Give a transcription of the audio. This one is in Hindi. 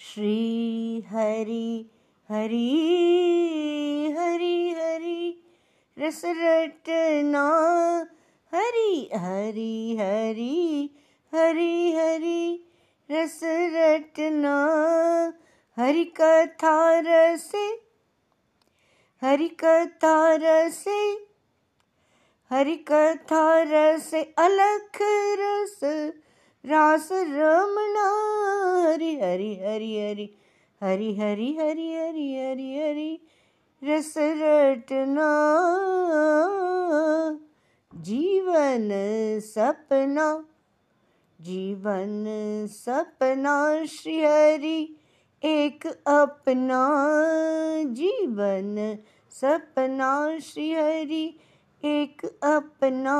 श्री हरि हरि हरि हरि रस रटना, हरि हरि हरि हरि हरि, रस रटना, हरि कथा रसे, हरि कथा रसे, हरि कथा रसे, अलख रस, रास रमणा हरि हरि हरि हरि हरि हरि हरि हरि हरि, रस रटना। जीवन सपना जीवन सपना, श्री हरि, एक अपना। जीवन सपना, श्री हरि, एक अपना।